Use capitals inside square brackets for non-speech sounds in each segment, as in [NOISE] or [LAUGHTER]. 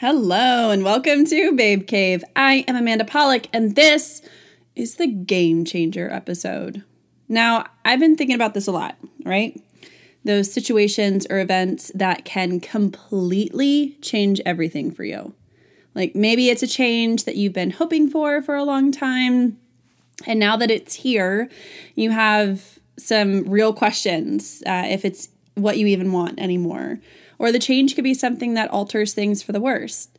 Hello, and welcome to Babe Cave. I am Amanda Polick, and this is the Game Changer episode. Now, I've been thinking about this a lot, right? Those situations or events that can completely change everything for you. Like maybe it's a change that you've been hoping for for a long time, and now that it's here, you have some real questions uh, if it's what you even want anymore. Or the change could be something that alters things for the worst.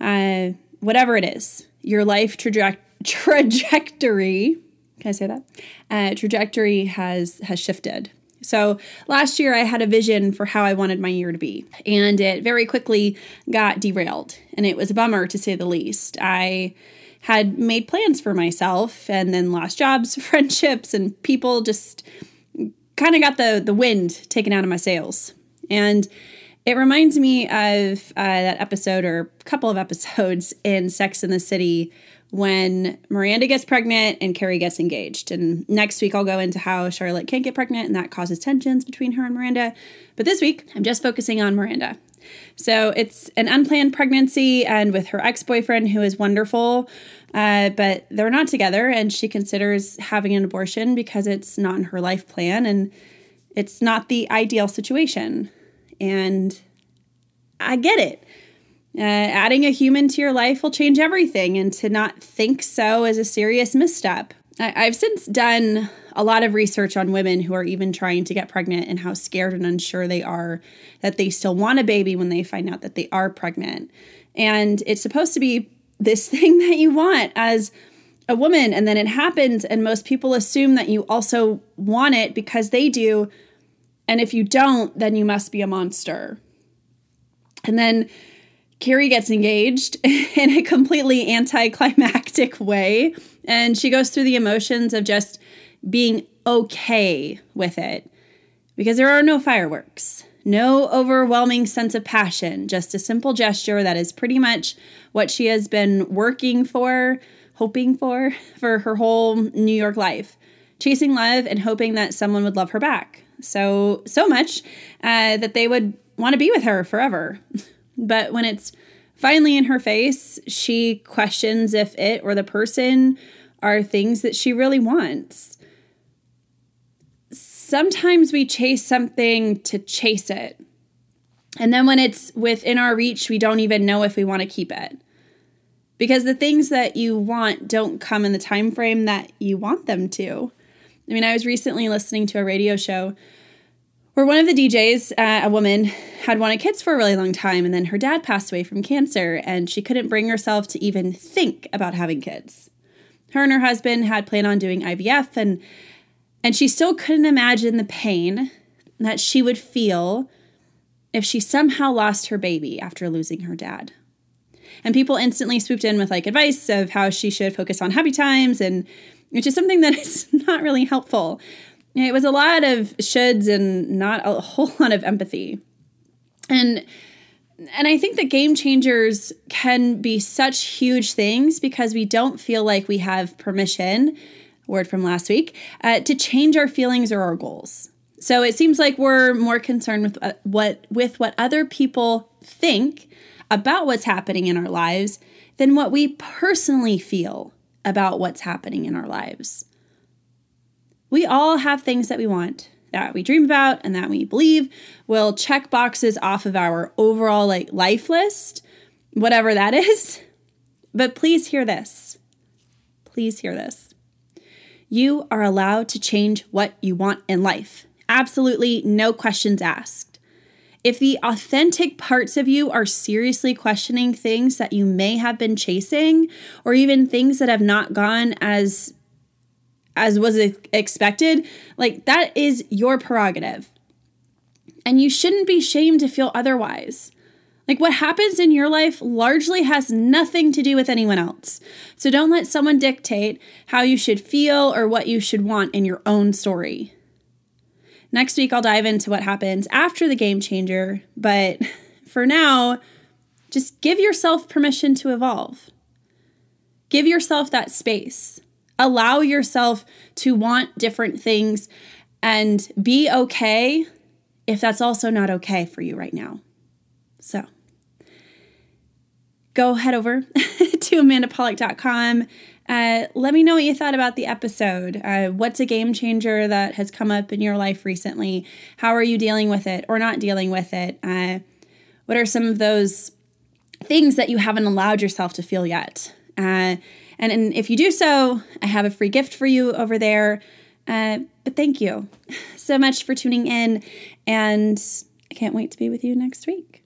Uh, whatever it is, your life traje- [LAUGHS] trajectory, can I say that? Uh, trajectory has has shifted. So last year I had a vision for how I wanted my year to be, and it very quickly got derailed, and it was a bummer to say the least. I had made plans for myself and then lost jobs, [LAUGHS] friendships, and people just kind of got the the wind taken out of my sails. And it reminds me of uh, that episode or a couple of episodes [LAUGHS] in Sex in the City when Miranda gets pregnant and Carrie gets engaged. And next week, I'll go into how Charlotte can't get pregnant and that causes tensions between her and Miranda. But this week, I'm just focusing on Miranda. So it's an unplanned pregnancy and with her ex boyfriend, who is wonderful, uh, but they're not together. And she considers having an abortion because it's not in her life plan and it's not the ideal situation. And I get it. Uh, adding a human to your life will change everything, and to not think so is a serious misstep. I- I've since done a lot of research on women who are even trying to get pregnant and how scared and unsure they are that they still want a baby when they find out that they are pregnant. And it's supposed to be this [LAUGHS] thing that you want as a woman, and then it happens, and most people assume that you also want it because they do. And if you don't, then you must be a monster. And then Carrie gets engaged [LAUGHS] in a completely anticlimactic way. And she goes through the emotions of just being okay with it because there are no fireworks, no overwhelming sense of passion, just a simple gesture that is pretty much what she has been working for, hoping for, [LAUGHS] for her whole New York life. Chasing love and hoping that someone would love her back. So, so much uh, that they would want to be with her forever. [LAUGHS] But when it's finally in her face, she questions if it or the person are things that she really wants. Sometimes we chase something to chase it. And then when it's within our reach, we don't even know if we want to keep it. Because the things that you want don't come in the time frame that you want them to. I mean, I was recently listening to a radio show where one of the DJs, uh, a woman, had wanted kids for a really long time, and then her dad passed away from cancer, and she couldn't bring herself to even think about having kids. Her and her husband had planned on doing IVF, and and she still couldn't imagine the pain that she would feel if she somehow lost her baby after losing her dad. And people instantly swooped in with like advice of how she should focus on happy times and which is something that [LAUGHS] is not really helpful it was a lot of shoulds and not a [LAUGHS] whole lot of empathy. And and I think that game changers can be such huge things because we don't feel like we have permission, word from last week, uh, to change our feelings or our goals. So it seems like we're more concerned with uh, what with what other people think about what's happening in our lives than what we personally feel about what's happening in our lives. We all have things that we want, that we dream about, and that we believe will check boxes off of our overall like life list, whatever that [LAUGHS] is. But please hear this. Please hear this. You are allowed to change what you want in life. Absolutely no questions asked. If the authentic parts of you are seriously questioning things that you may have been chasing, or even things that have not gone as as was expected, like that is your prerogative. And you shouldn't be shamed to feel otherwise. Like what happens in your life largely has nothing to do with anyone else. So don't let someone dictate how you should feel or what you should want in your own story. Next week, I'll dive into what happens after the game changer, but [LAUGHS] for now, just give yourself permission to evolve. Give yourself that space. Allow yourself to want different things and be okay if that's also not okay for you right now. So, go head over [LAUGHS] to amandapolick.com. Uh, let me know what you thought about the episode. Uh, what's a game changer that has come up in your life recently? How are you dealing with it or not dealing with it? Uh, what are some of those things that you haven't allowed yourself to feel yet? Uh, and, and if you do so, I have a free gift for you over there. Uh, but thank you so much for tuning in, and I can't wait to be with you next week.